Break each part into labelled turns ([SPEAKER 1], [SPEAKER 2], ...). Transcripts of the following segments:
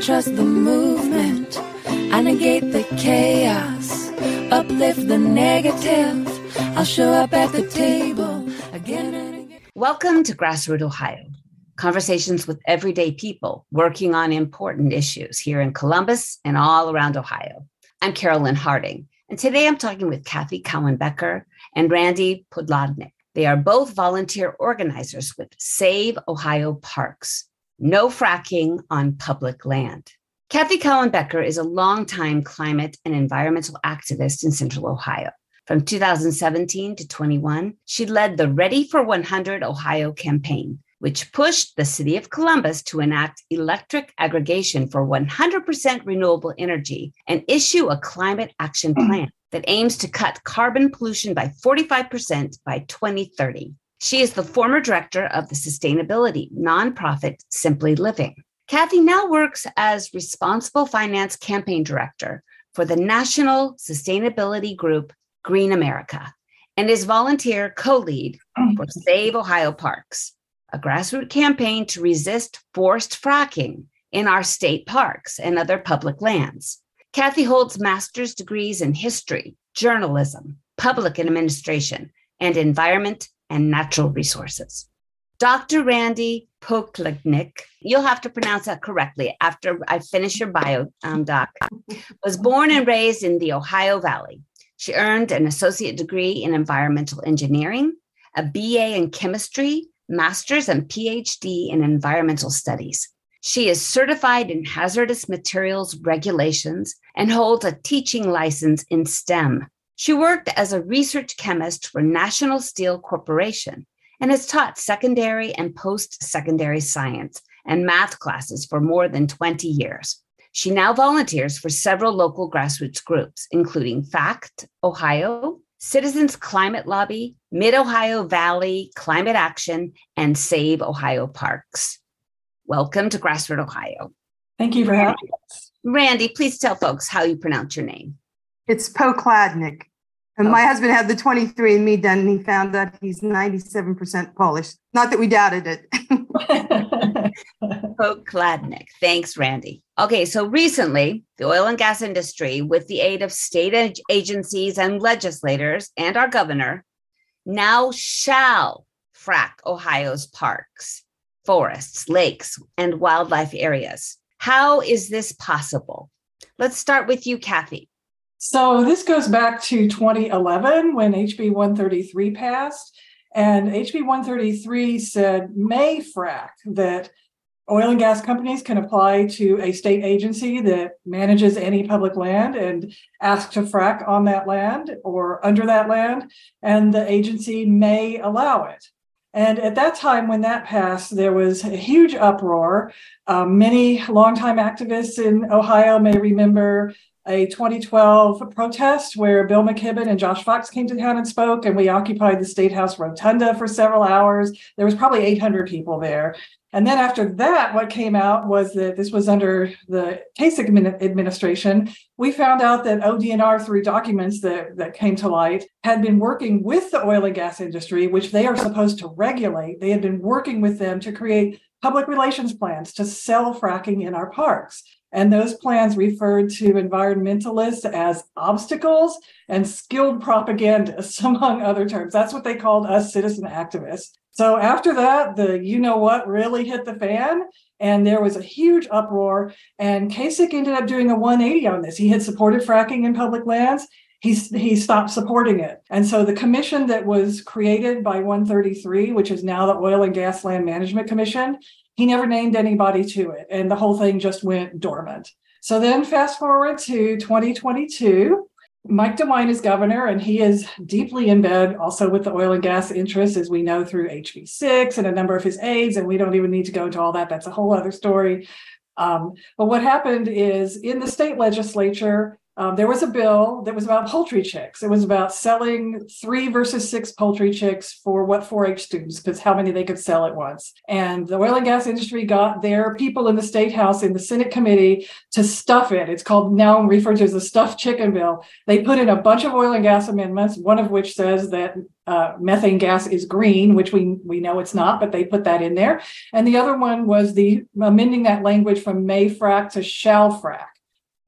[SPEAKER 1] trust the movement. I negate the chaos, uplift the negative. I'll show up at the table again and again.
[SPEAKER 2] Welcome to Grassroot Ohio, conversations with everyday people working on important issues here in Columbus and all around Ohio. I'm Carolyn Harding, and today I'm talking with Cathy Cowan Becker and Randi Pokladnik. They are both volunteer organizers with Save Ohio Parks, no fracking on public land. Cathy Cowan Becker is a longtime climate and environmental activist in Central Ohio. From 2017 to 21, she led the Ready for 100 Ohio campaign, which pushed the city of Columbus to enact electric aggregation for 100% renewable energy and issue a climate action plan that aims to cut carbon pollution by 45% by 2030. She is the former director of the sustainability nonprofit Simply Living. Cathy now works as responsible finance campaign director for the national sustainability group Green America and is volunteer co lead for Save Ohio Parks, a grassroots campaign to resist forced fracking in our state parks and other public lands. Cathy holds master's degrees in history, journalism, public administration, and environment and natural resources. Dr. Randi Pokladnik, you'll have to pronounce that correctly after I finish your bio, um, Doc, was born and raised in the Ohio Valley. She earned an associate degree in environmental engineering, a BA in chemistry, master's and PhD in environmental studies. She is certified in hazardous materials regulations and holds a teaching license in STEM. She worked as a research chemist for National Steel Corporation and has taught secondary and post secondary science and math classes for more than 20 years. She now volunteers for several local grassroots groups, including FACT Ohio, Citizens Climate Lobby, Mid Ohio Valley Climate Action, and Save Ohio Parks. Welcome to Grassroot Ohio.
[SPEAKER 3] Thank you for having us.
[SPEAKER 2] Randi, please tell folks how you pronounce your name.
[SPEAKER 4] It's Pokladnik. And my oh. husband had the 23andMe done, and he found that he's 97% Polish. Not that we doubted it.
[SPEAKER 2] Pokladnik. Thanks, Randi. Okay, so recently, the oil and gas industry, with the aid of state agencies and legislators and our governor, now shall frack Ohio's parks, forests, lakes, and wildlife areas. How is this possible? Let's start with you, Cathy.
[SPEAKER 3] So this goes back to 2011 when HB 133 passed. And HB 133 said may frack that oil and gas companies can apply to a state agency that manages any public land and ask to frack on that land or under that land, and the agency may allow it. And at that time, when that passed, there was a huge uproar. Um, many longtime activists in Ohio may remember a 2012 protest where Bill McKibben and Josh Fox came to town and spoke, and we occupied the State House rotunda for several hours. There was probably 800 people there. And then after that, what came out was that this was under the Kasich administration. We found out that ODNR, through documents that, that came to light, had been working with the oil and gas industry, which they are supposed to regulate. They had been working with them to create public relations plans to sell fracking in our parks. And those plans referred to environmentalists as obstacles and skilled propagandists, among other terms. That's what they called us citizen activists. So after that, the you know what really hit the fan, and there was a huge uproar. And Kasich ended up doing a 180 on this. He had supported fracking in public lands. He, he stopped supporting it. And so the commission that was created by 133, which is now the Oil and Gas Land Management Commission, he never named anybody to it. And the whole thing just went dormant. So then fast forward to 2022. Mike DeWine is governor, and he is deeply in bed also with the oil and gas interests, as we know through HB6 and a number of his aides. And we don't even need to go into all that. That's a whole other story. Um, but what happened is in the state legislature, um, there was a bill that was about poultry chicks. It was about selling three versus six poultry chicks for what 4 H students, because how many they could sell at once. And the oil and gas industry got their people in the state house, in the Senate committee, to stuff it. It's called now referred to as the stuffed chicken bill. They put in a bunch of oil and gas amendments, one of which says that uh, methane gas is green, which we, we know it's not, but they put that in there. And the other one was the amending that language from may frack to shall frack.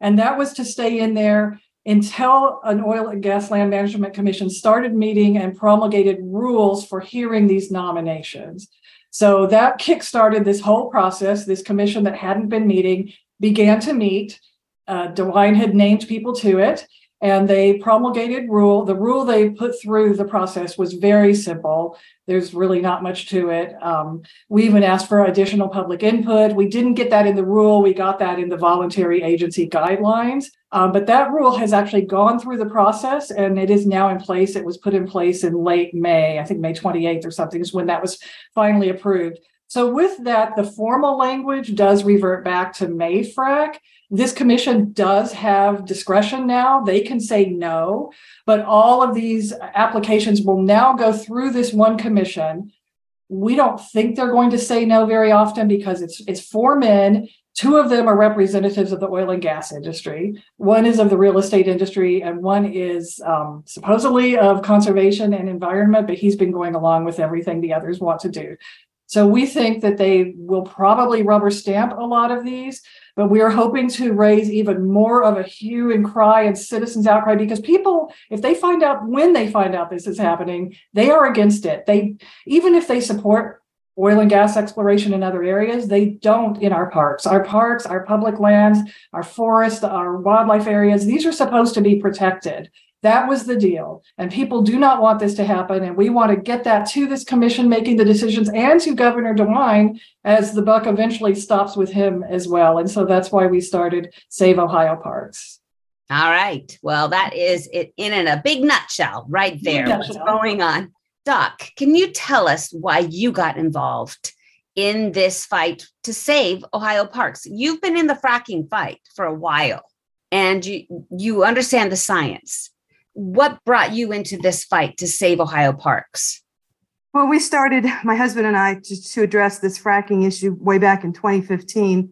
[SPEAKER 3] And that was to stay in there until an oil and gas land management commission started meeting and promulgated rules for hearing these nominations. So that kickstarted this whole process. This commission that hadn't been meeting began to meet. Uh, DeWine had named people to it and they promulgated rule. The rule they put through the process was very simple. There's really not much to it. Um, we even asked for additional public input. We didn't get that in the rule. We got that in the voluntary agency guidelines. Um, but that rule has actually gone through the process and it is now in place. It was put in place in late may i think may 28th or something is when that was finally approved. So with that the formal language does revert back to mayfrac this commission does have discretion now. They can say no, but all of these applications will now go through this one commission. We don't think they're going to say no very often because it's it's four men. Two of them are representatives of the oil and gas industry. One is of the real estate industry, and one is um, supposedly of conservation and environment, but he's been going along with everything the others want to do. So we think that they will probably rubber stamp a lot of these, but we are hoping to raise even more of a hue and cry and citizens outcry because people, if they find out when they find out this is happening, they are against it. They even if they support oil and gas exploration in other areas, they don't in our parks. Our parks, our public lands, our forests, our wildlife areas, these are supposed to be protected. That was the deal. And people do not want this to happen. And we want to get that to this commission making the decisions and to Governor DeWine as the buck eventually stops with him as well. And so that's why we started Save Ohio Parks.
[SPEAKER 2] All right. Well, that is it in a big nutshell right there. What's going on? Doc, can you tell us why you got involved in this fight to save Ohio parks? You've been in the fracking fight for a while and you you understand the science what brought you into this fight to save Ohio parks?
[SPEAKER 4] Well, we started, my husband and I, to, to address this fracking issue way back in 2015.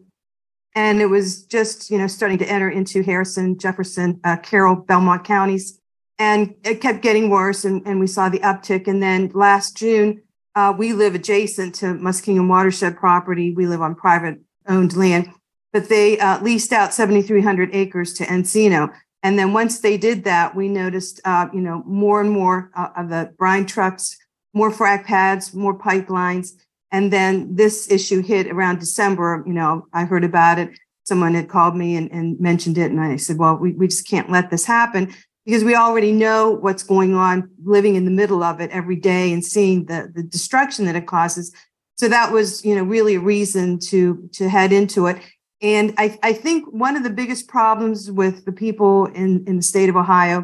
[SPEAKER 4] And it was just, you know, starting to enter into Harrison, Jefferson, uh, Carroll, Belmont counties. And it kept getting worse. And, and we saw the uptick. And then last June, uh, we live adjacent to Muskingum watershed property. We live on private owned land, but they uh, leased out 7,300 acres to Encino. And then once they did that, we noticed, uh, you know, more and more uh, of the brine trucks, more frac pads, more pipelines. And then this issue hit around December. You know, I heard about it. Someone had called me and, and mentioned it. And I said, well, we, we just can't let this happen because we already know what's going on living in the middle of it every day and seeing the, the destruction that it causes. So that was, you know, really a reason to to head into it. And I, I think one of the biggest problems with the people in, in the state of Ohio,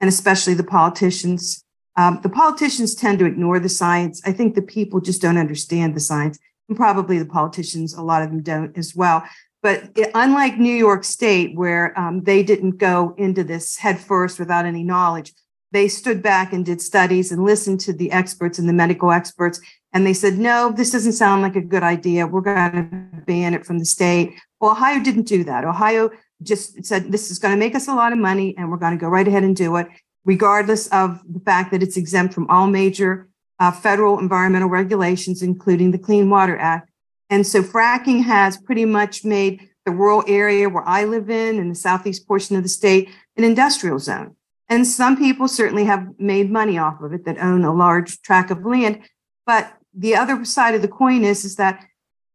[SPEAKER 4] and especially the politicians, um, the politicians tend to ignore the science. I think the people just don't understand the science. And probably the politicians, a lot of them don't as well. But it, unlike New York State, where um, they didn't go into this head first without any knowledge, they stood back and did studies and listened to the experts and the medical experts. And they said, no, this doesn't sound like a good idea. We're going to ban it from the state. Well, Ohio didn't do that. Ohio just said, this is going to make us a lot of money and we're going to go right ahead and do it, regardless of the fact that it's exempt from all major uh, federal environmental regulations, including the Clean Water Act. And so fracking has pretty much made the rural area where I live in, in the southeast portion of the state, an industrial zone. And some people certainly have made money off of it that own a large tract of land. But the other side of the coin is, is that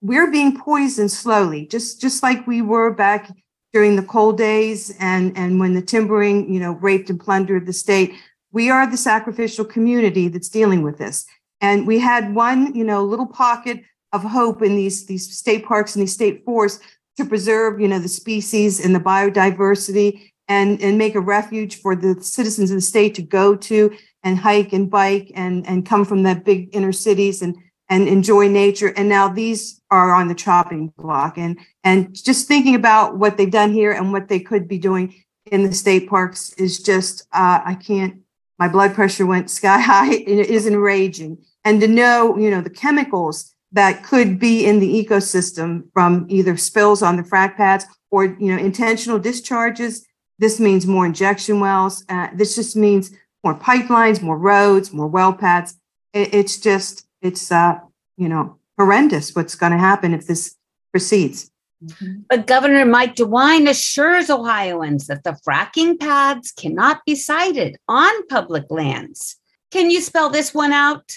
[SPEAKER 4] we're being poisoned slowly, just just like we were back during the coal days and and when the timbering, you know, raped and plundered the state. We are the sacrificial community that's dealing with this. And we had one, you know, little pocket of hope in these these state parks and these state forests to preserve, you know, the species and the biodiversity and and make a refuge for the citizens of the state to go to and hike and bike and and come from the big inner cities and and enjoy nature. And now these are on the chopping block. And and just thinking about what they've done here and what they could be doing in the state parks is just, uh, I can't, my blood pressure went sky high. It is enraging. And to know, you know, the chemicals that could be in the ecosystem from either spills on the frac pads or, you know, intentional discharges. This means more injection wells. Uh, this just means more pipelines, more roads, more well pads. It, it's just, it's, uh, you know, horrendous what's going to happen if this proceeds.
[SPEAKER 2] Mm-hmm. But Governor Mike DeWine assures Ohioans that the fracking pads cannot be sited on public lands. Can you spell this one out,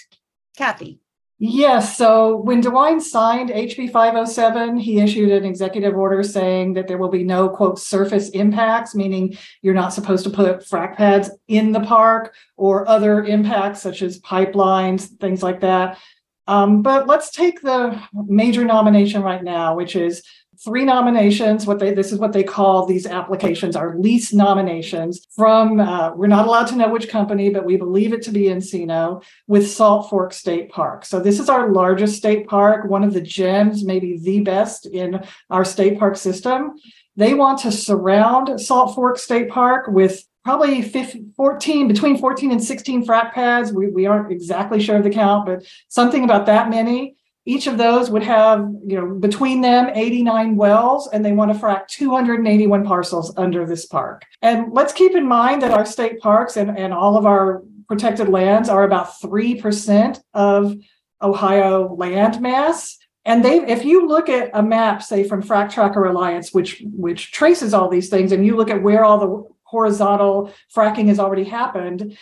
[SPEAKER 2] Cathy?
[SPEAKER 3] Yes. So when DeWine signed HB 507, he issued an executive order saying that there will be no, quote, surface impacts, meaning you're not supposed to put frac pads in the park or other impacts such as pipelines, things like that. Um, but let's take the major nomination right now, which is three nominations. What they this is what they call these applications are lease nominations from. Uh, we're not allowed to know which company, but we believe it to be Encino with Salt Fork State Park. So this is our largest state park, one of the gems, maybe the best in our state park system. They want to surround Salt Fork State Park with probably 15, 14 between 14 and 16 frac pads we, we aren't exactly sure of the count but something about that many each of those would have you know between them 89 wells and they want to frac 281 parcels under this park and let's keep in mind that our state parks and, and all of our protected lands are about 3% of ohio land mass and they, if you look at a map, say from FracTracker Alliance, which which traces all these things, and you look at where all the horizontal fracking has already happened.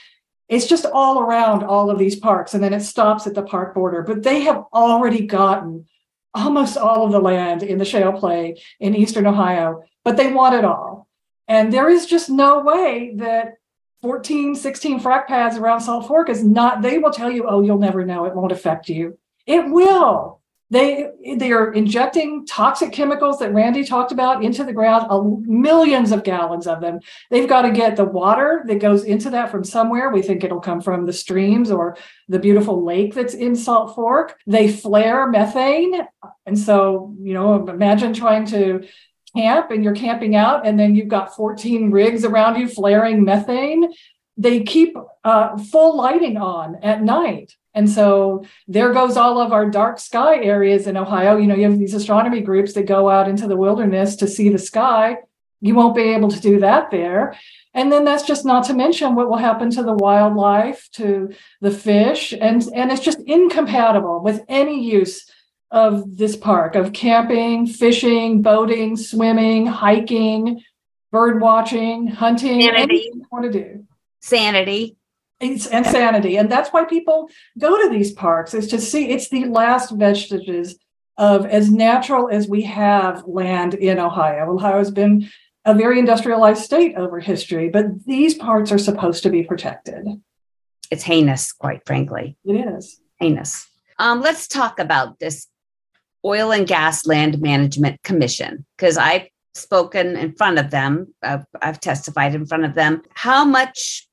[SPEAKER 3] It's just all around all of these parks, and then it stops at the park border. But they have already gotten almost all of the land in the shale play in eastern Ohio, but they want it all. And there is just no way that 14, 16 frac pads around Salt Fork is not, they will tell you, oh, you'll never know. It won't affect you. It will. They they are injecting toxic chemicals that Randi talked about into the ground, uh, millions of gallons of them. They've got to get the water that goes into that from somewhere. We think it'll come from the streams or the beautiful lake that's in Salt Fork. They flare methane, and so you know, imagine trying to camp and you're camping out, and then you've got 14 rigs around you flaring methane. They keep uh, full lighting on at night and so there goes all of our dark sky areas in Ohio. You know, you have these astronomy groups that go out into the wilderness to see the sky. You won't be able to do that there. And then that's just not to mention what will happen to the wildlife, to the fish, and, and it's just incompatible with any use of this park of camping, fishing, boating, swimming, hiking, bird watching, hunting,
[SPEAKER 2] Sanity.
[SPEAKER 3] anything you want to do.
[SPEAKER 2] Sanity
[SPEAKER 3] it's insanity. And that's why people go to these parks is to see it's the last vestiges of as natural as we have land in ohio. Ohio has been a very industrialized state over history but these parts are supposed to be protected.
[SPEAKER 2] It's heinous quite frankly.
[SPEAKER 3] It is.
[SPEAKER 2] Heinous. Um, let's talk about this oil and gas land management commission because i've spoken in front of them uh, i've testified in front of them. How much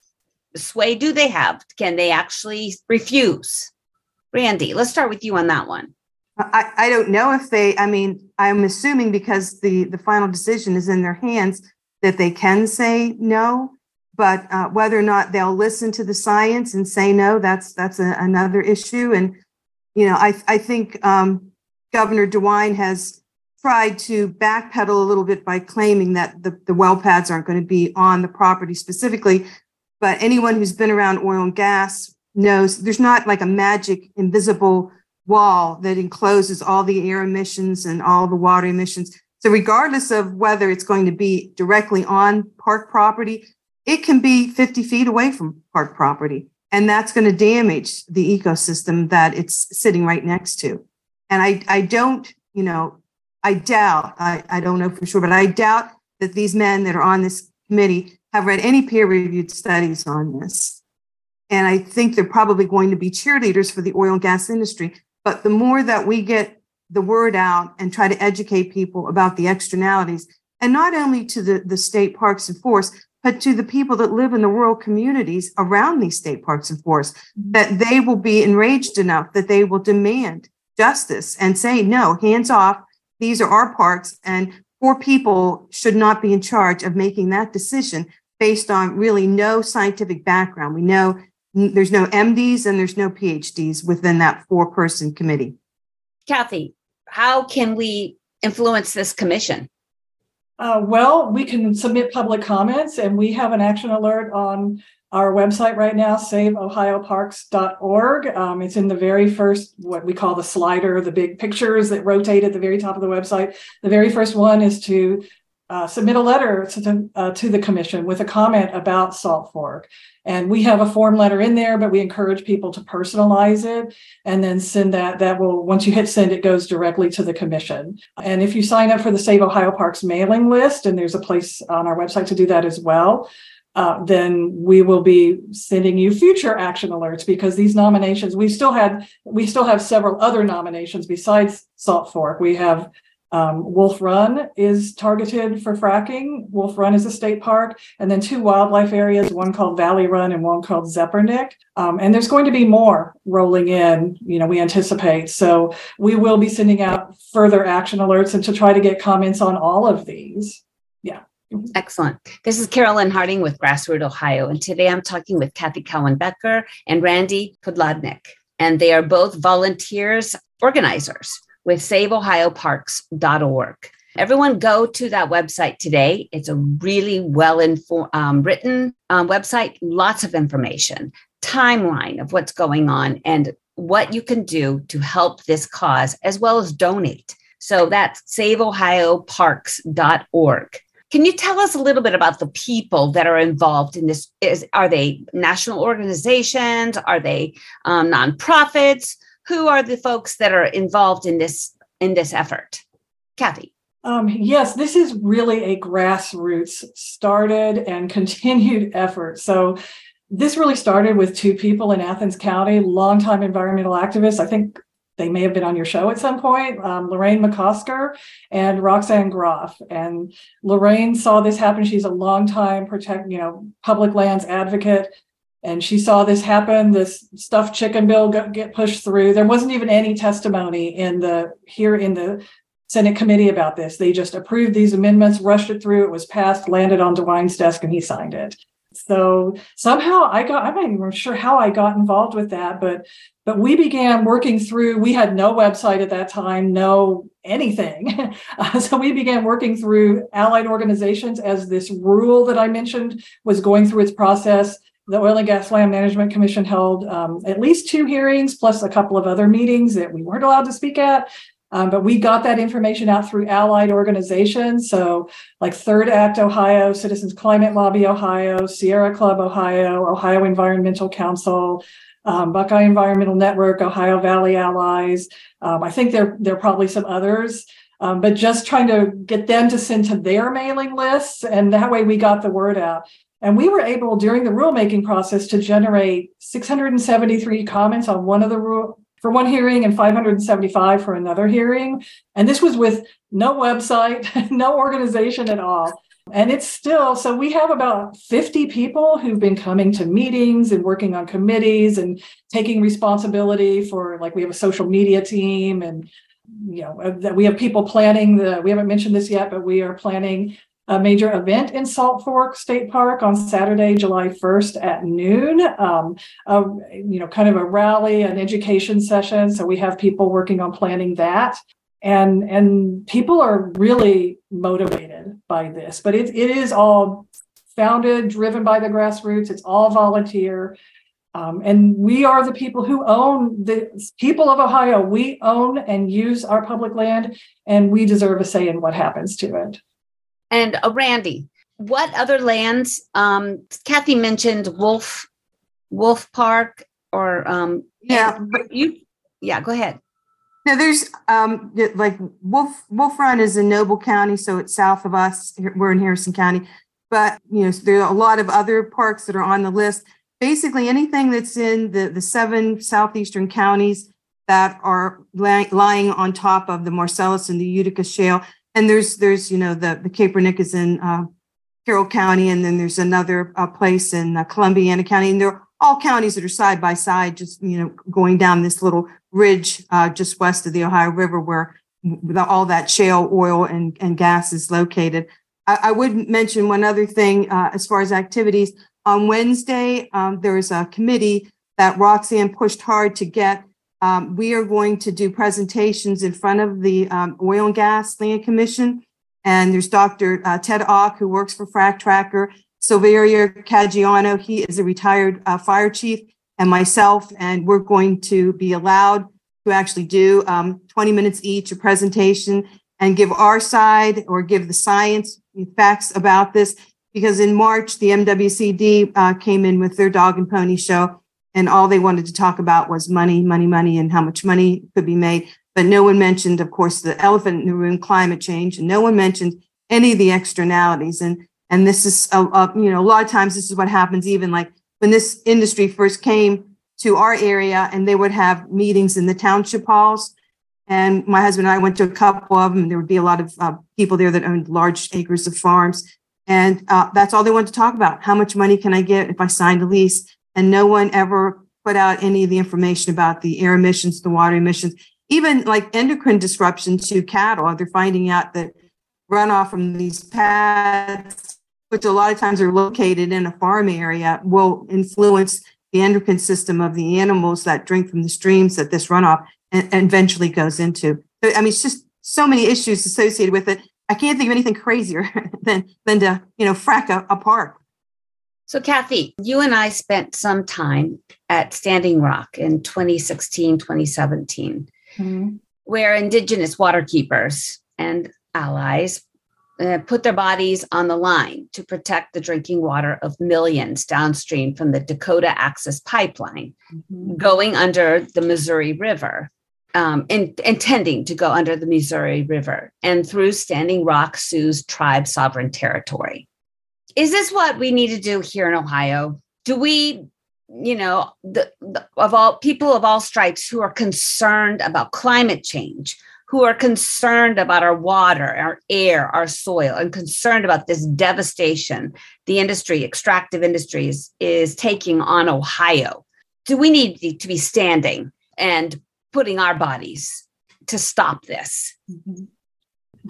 [SPEAKER 2] sway do they have? Can they actually refuse? Randi, let's start with you on that one.
[SPEAKER 4] I, I don't know if they, I mean, I'm assuming because the, the final decision is in their hands that they can say no, but uh, whether or not they'll listen to the science and say no, that's that's a, another issue. And you know, I I think um, Governor DeWine has tried to backpedal a little bit by claiming that the, the well pads aren't going to be on the property specifically, but anyone who's been around oil and gas knows there's not like a magic invisible wall that encloses all the air emissions and all the water emissions. So, regardless of whether it's going to be directly on park property, it can be 50 feet away from park property. And that's going to damage the ecosystem that it's sitting right next to. And I, I don't, you know, I doubt, I, I don't know for sure, but I doubt that these men that are on this committee have read any peer reviewed studies on this. And I think they're probably going to be cheerleaders for the oil and gas industry. But the more that we get the word out and try to educate people about the externalities, and not only to the, the state parks and forests, but to the people that live in the rural communities around these state parks and forests, mm-hmm. that they will be enraged enough that they will demand justice and say, no, hands off. These are our parks, and four people should not be in charge of making that decision based on really no scientific background. We know there's no MDs and there's no PhDs within that four person committee.
[SPEAKER 2] Cathy, how can we influence this commission?
[SPEAKER 3] Uh, well, we can submit public comments, and we have an action alert on our website right now, saveohioparks.org. Um, it's in the very first, what we call the slider, the big pictures that rotate at the very top of the website. The very first one is to uh, submit a letter to the, uh, to the commission with a comment about Salt Fork. And we have a form letter in there, but we encourage people to personalize it and then send that. That will, once you hit send, it goes directly to the commission. And if you sign up for the Save Ohio Parks mailing list, and there's a place on our website to do that as well, uh, then we will be sending you future action alerts because these nominations we still had we still have several other nominations besides Salt Fork. We have um, Wolf Run is targeted for fracking. Wolf Run is a state park, and then two wildlife areas, one called Valley Run and one called Zepernick. Um, and there's going to be more rolling in, you know, we anticipate. So we will be sending out further action alerts and to try to get comments on all of these.
[SPEAKER 2] Excellent. This is Carolyn Harding with Grassroot Ohio, and today I'm talking with Cathy Cowan Becker and Randy Pokladnik, and they are both volunteers organizers with saveohioparks.org. Everyone go to that website today. It's a really well informed, um, written um, website, lots of information, timeline of what's going on, and what you can do to help this cause, as well as donate. So that's saveohioparks.org. Can you tell us a little bit about the people that are involved in this? Is are they national organizations? Are they um, nonprofits? Who are the folks that are involved in this in this effort? Cathy.
[SPEAKER 3] Um, yes, this is really a grassroots started and continued effort. So this really started with two people in Athens County, longtime environmental activists. I think they may have been on your show at some point, um, Lorraine McCosker and Roxanne Groff. And Lorraine saw this happen. She's a longtime protect, you know, public lands advocate. And she saw this happen, this stuffed chicken bill get pushed through. There wasn't even any testimony in the here in the Senate committee about this. They just approved these amendments, rushed it through. It was passed, landed on DeWine's desk, and he signed it. So somehow I got, I'm not even sure how I got involved with that, but but we began working through, we had no website at that time, no anything. Uh, so we began working through allied organizations as this rule that I mentioned was going through its process. The Oil and Gas Land Management Commission held um, at least two hearings, plus a couple of other meetings that we weren't allowed to speak at. Um, but we got that information out through allied organizations. So, like Third Act Ohio, Citizens Climate Lobby Ohio, Sierra Club Ohio, Ohio Environmental Council, um, Buckeye Environmental Network, Ohio Valley Allies. Um, I think there, there are probably some others. Um, but just trying to get them to send to their mailing lists. And that way we got the word out. And we were able during the rulemaking process to generate 673 comments on one of the rule, for one hearing and 575 for another hearing. And this was with no website, no organization at all. And it's still, so we have about 50 people who've been coming to meetings and working on committees and taking responsibility for, like, we have a social media team and, you know, uh, that we have people planning the, we haven't mentioned this yet, but we are planning a major event in Salt Fork State Park on Saturday, July 1st at noon. Um, a, you know, kind of a rally, an education session. So we have people working on planning that. And, and people are really motivated by this, but it, it is all founded, driven by the grassroots. It's all volunteer. Um, and we are the people who own the people of Ohio. We own and use our public land, and we deserve a say in what happens to it.
[SPEAKER 2] And uh, Randi, what other lands? Um, Cathy mentioned Wolf, Wolf Park, or um,
[SPEAKER 4] yeah,
[SPEAKER 2] you. Yeah, go ahead.
[SPEAKER 4] Now there's um, like Wolf Wolf Run is in Noble County, so it's south of us. We're in Harrison County, but you know there are a lot of other parks that are on the list. Basically, anything that's in the the seven southeastern counties that are lying on top of the Marcellus and the Utica Shale and there's there's you know the the Zepernick is in uh, Carroll County, and then there's another uh, place in uh, Columbiana County, and they're all counties that are side by side, just you know going down this little ridge uh, just west of the Ohio River, where all that shale oil and, and gas is located. I, I would mention one other thing uh, as far as activities. On Wednesday, um, a committee that Roxanne pushed hard to get. Um, we are going to do presentations in front of the um, Oil and Gas Land Commission. And there's Dr. Uh, Ted Auch, who works for FracTracker, Silverio Caggiano, he is a retired uh, fire chief, and myself, and we're going to be allowed to actually do um, 20 minutes each, a presentation, and give our side or give the science facts about this. Because in March, the MWCD uh, came in with their dog and pony show, and all they wanted to talk about was money, money, money, and how much money could be made. But no one mentioned, of course, the elephant in the room, climate change, and no one mentioned any of the externalities. And and this is a, a, you know a lot of times this is what happens even like when this industry first came to our area and they would have meetings in the township halls. And my husband and i went to a couple of them. There would be a lot of uh, people there that owned large acres of farms. And uh, that's all they wanted to talk about. How much money can i get if i signed a lease and no one ever put out any of the information about the air emissions the water emissions even like endocrine disruption to cattle they're finding out that runoff from these pads which a lot of times are located in a farm area, will influence the endocrine system of the animals that drink from the streams that this runoff eventually goes into. I mean, it's just so many issues associated with it. I can't think of anything crazier than than to you know frack a, a park.
[SPEAKER 2] So, Cathy, you and I spent some time at Standing Rock in 2016, 2017, mm-hmm. where Indigenous water keepers and allies uh, put their bodies on the line to protect the drinking water of millions downstream from the Dakota Access Pipeline mm-hmm. going under the Missouri River, um, in, intending to go under the Missouri River and through Standing Rock Sioux tribe sovereign territory. Is this what we need to do here in Ohio? Do we, you know, the, the, of all people of all stripes who are concerned about climate change, who are concerned about our water, our air, our soil, and concerned about this devastation the industry, extractive industries, is taking on Ohio. Do we need to be standing and putting our bodies to stop this?
[SPEAKER 3] Mm-hmm.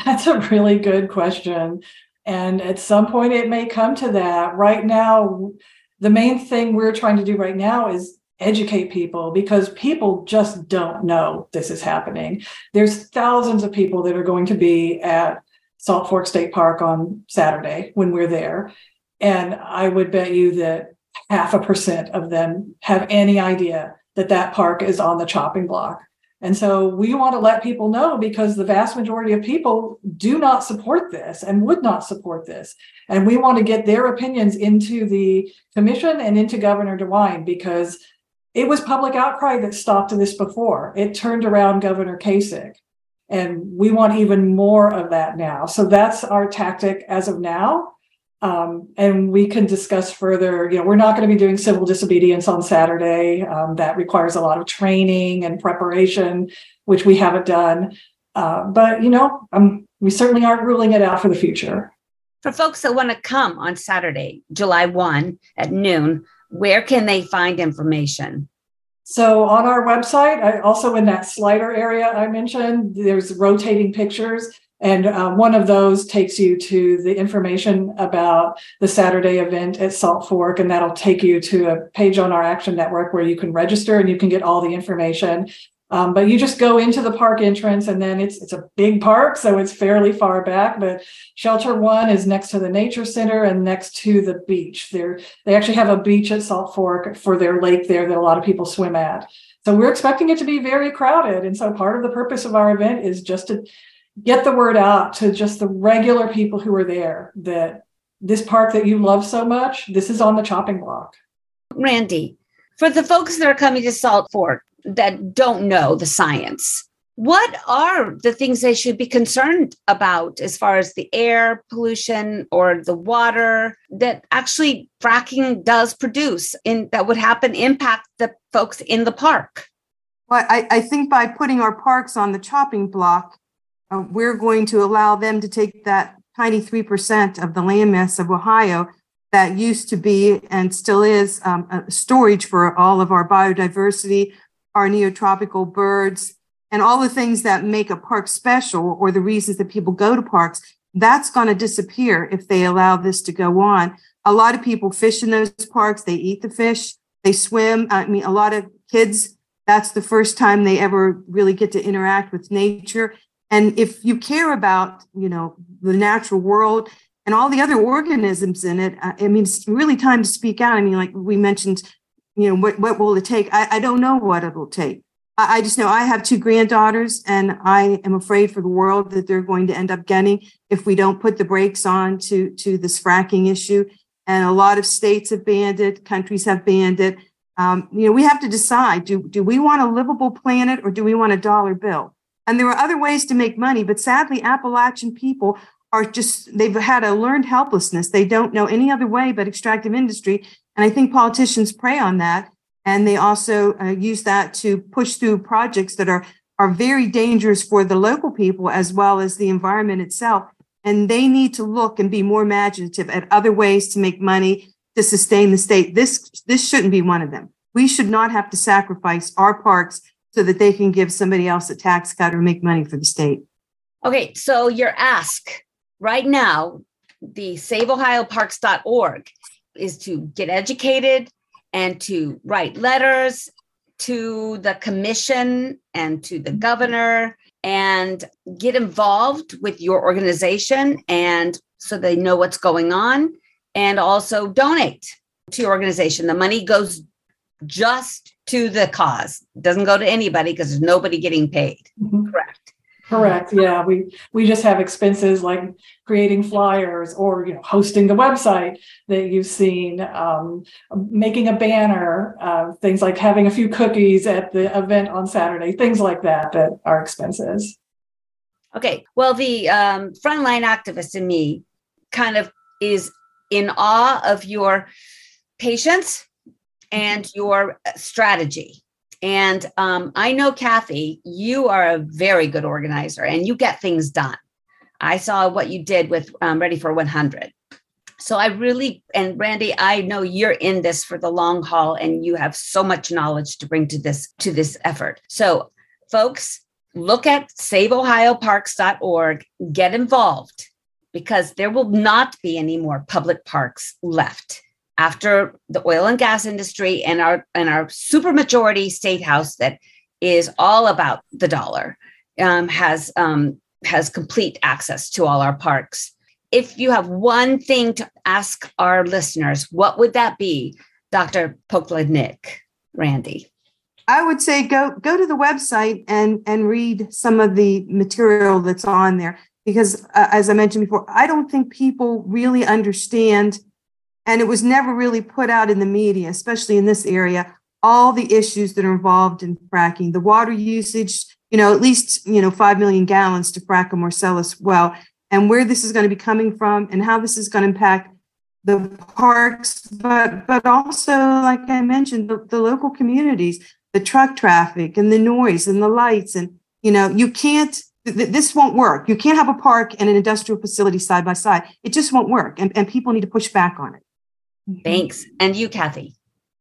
[SPEAKER 3] That's a really good question. And at some point, it may come to that. Right now, the main thing we're trying to do right now is educate people because people just don't know this is happening. There's thousands of people that are going to be at Salt Fork State Park on Saturday when we're there. And I would bet you that half a percent of them have any idea that that park is on the chopping block. And so we want to let people know because the vast majority of people do not support this and would not support this. And we want to get their opinions into the commission and into Governor DeWine because it was public outcry that stopped this before. It turned around Governor Kasich. And we want even more of that now. So that's our tactic as of now. Um, and we can discuss further. You know, we're not going to be doing civil disobedience on Saturday. Um, that requires a lot of training and preparation, which we haven't done. Uh, but you know, um, we certainly aren't ruling it out for the future.
[SPEAKER 2] For folks that want to come on Saturday, July 1 at noon, where can they find information?
[SPEAKER 3] So on our website, I, also in that slider area I mentioned, there's rotating pictures. And uh, one of those takes you to the information about the Saturday event at Salt Fork, and that'll take you to a page on our Action Network where you can register and you can get all the information. Um, but you just go into the park entrance and then it's it's a big park, so it's fairly far back. But shelter one is next to the nature center and next to the beach. There they actually have a beach at Salt Fork for their lake there that a lot of people swim at. So we're expecting it to be very crowded. And so part of the purpose of our event is just to get the word out to just the regular people who are there that this park that you love so much, this is on the chopping block.
[SPEAKER 2] Randi, for the folks that are coming to Salt Fork, that don't know the science what are the things they should be concerned about as far as the air pollution or the water that actually fracking does produce and that would happen impact the folks in the park
[SPEAKER 4] well i, I think by putting our parks on the chopping block uh, we're going to allow them to take that tiny 3% of the landmass of ohio that used to be and still is um, storage for all of our biodiversity our neotropical birds, and all the things that make a park special or the reasons that people go to parks, that's going to disappear if they allow this to go on. A lot of people fish in those parks, they eat the fish, they swim. I mean, a lot of kids, that's the first time they ever really get to interact with nature. And if you care about, you know, the natural world and all the other organisms in it, I mean, it's really time to speak out. I mean, like we mentioned, you know, what, what will it take? I, I don't know what it'll take. I, I just know I have two granddaughters and I am afraid for the world that they're going to end up getting if we don't put the brakes on to, to this fracking issue. And a lot of states have banned it, countries have banned it. Um, you know, we have to decide, do, do we want a livable planet or do we want a dollar bill? And there are other ways to make money, but sadly, Appalachian people are just, they've had a learned helplessness. They don't know any other way but extractive industry. And I think politicians prey on that. And they also uh, use that to push through projects that are, are very dangerous for the local people as well as the environment itself. And they need to look and be more imaginative at other ways to make money to sustain the state. This, this shouldn't be one of them. We should not have to sacrifice our parks so that they can give somebody else a tax cut or make money for the state.
[SPEAKER 2] Okay, so your ask right now, the saveohioparks.org is to get educated and to write letters to the commission and to the governor and get involved with your organization and so they know what's going on and also donate to your organization the money goes just to the cause. It doesn't go to anybody because there's nobody getting paid. Mm-hmm. Correct.
[SPEAKER 3] Correct. Yeah, we we just have expenses like creating flyers or you know hosting the website that you've seen, um, making a banner, uh, things like having a few cookies at the event on Saturday, things like that that are expenses.
[SPEAKER 2] Okay. Well, the um, frontline activist in me kind of is in awe of your patience and your strategy. And um, I know, Cathy, you are a very good organizer and you get things done. I saw what you did with um, Ready for 100. So I really, and Randi, I know you're in this for the long haul and you have so much knowledge to bring to this, to this effort. So folks, look at saveohioparks.org, get involved because there will not be any more public parks left after the oil and gas industry and our and our supermajority state house that is all about the dollar um, has um, has complete access to all our parks. If you have one thing to ask our listeners, what would that be, Dr. Pokladnik, Randi?
[SPEAKER 4] I would say go go to the website and and read some of the material that's on there because, uh, as I mentioned before, I don't think people really understand and it was never really put out in the media, especially in this area, all the issues that are involved in fracking, the water usage, you know, at least, you know, 5 million gallons to frack a Marcellus well, and where this is going to be coming from and how this is going to impact the parks, but but also, like I mentioned, the, the local communities, the truck traffic and the noise and the lights. And, you know, you can't this won't work. You can't have a park and an industrial facility side by side. It just won't work. And, and people need to push back on it.
[SPEAKER 2] Mm-hmm. Thanks. And you, Cathy.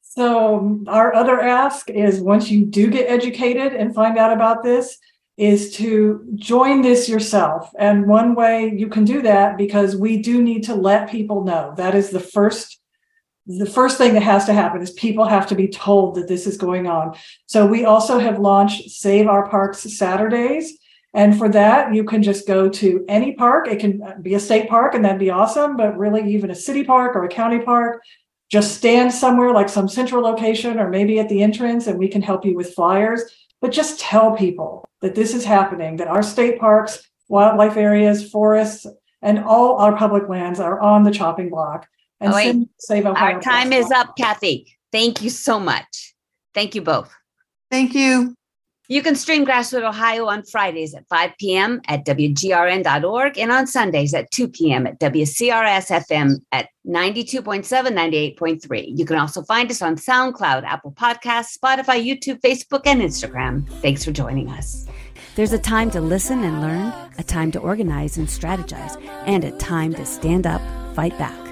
[SPEAKER 3] So, our other ask is once you do get educated and find out about this, is to join this yourself. And one way you can do that, because we do need to let people know. That is the first the first thing that has to happen is people have to be told that this is going on. So we also have launched Save Our Parks Saturdays. And for that, you can just go to any park. It can be a state park, and that'd be awesome, but really, even a city park or a county park, just stand somewhere like some central location or maybe at the entrance, and we can help you with flyers. But just tell people that this is happening, that our state parks, wildlife areas, forests, and all our public lands are on the chopping block. And
[SPEAKER 2] oh, wait. save Our time is up, Cathy. Thank you so much. Thank you both.
[SPEAKER 4] Thank you.
[SPEAKER 2] You can stream Grassroot Ohio on Fridays at 5 p.m. at WGRN.org and on Sundays at 2 p.m. at WCRS FM at 92.7, 98.3. You can also find us on SoundCloud, Apple Podcasts, Spotify, YouTube, Facebook, and Instagram. Thanks for joining us.
[SPEAKER 1] There's a time to listen and learn, a time to organize and strategize, and a time to stand up, fight back.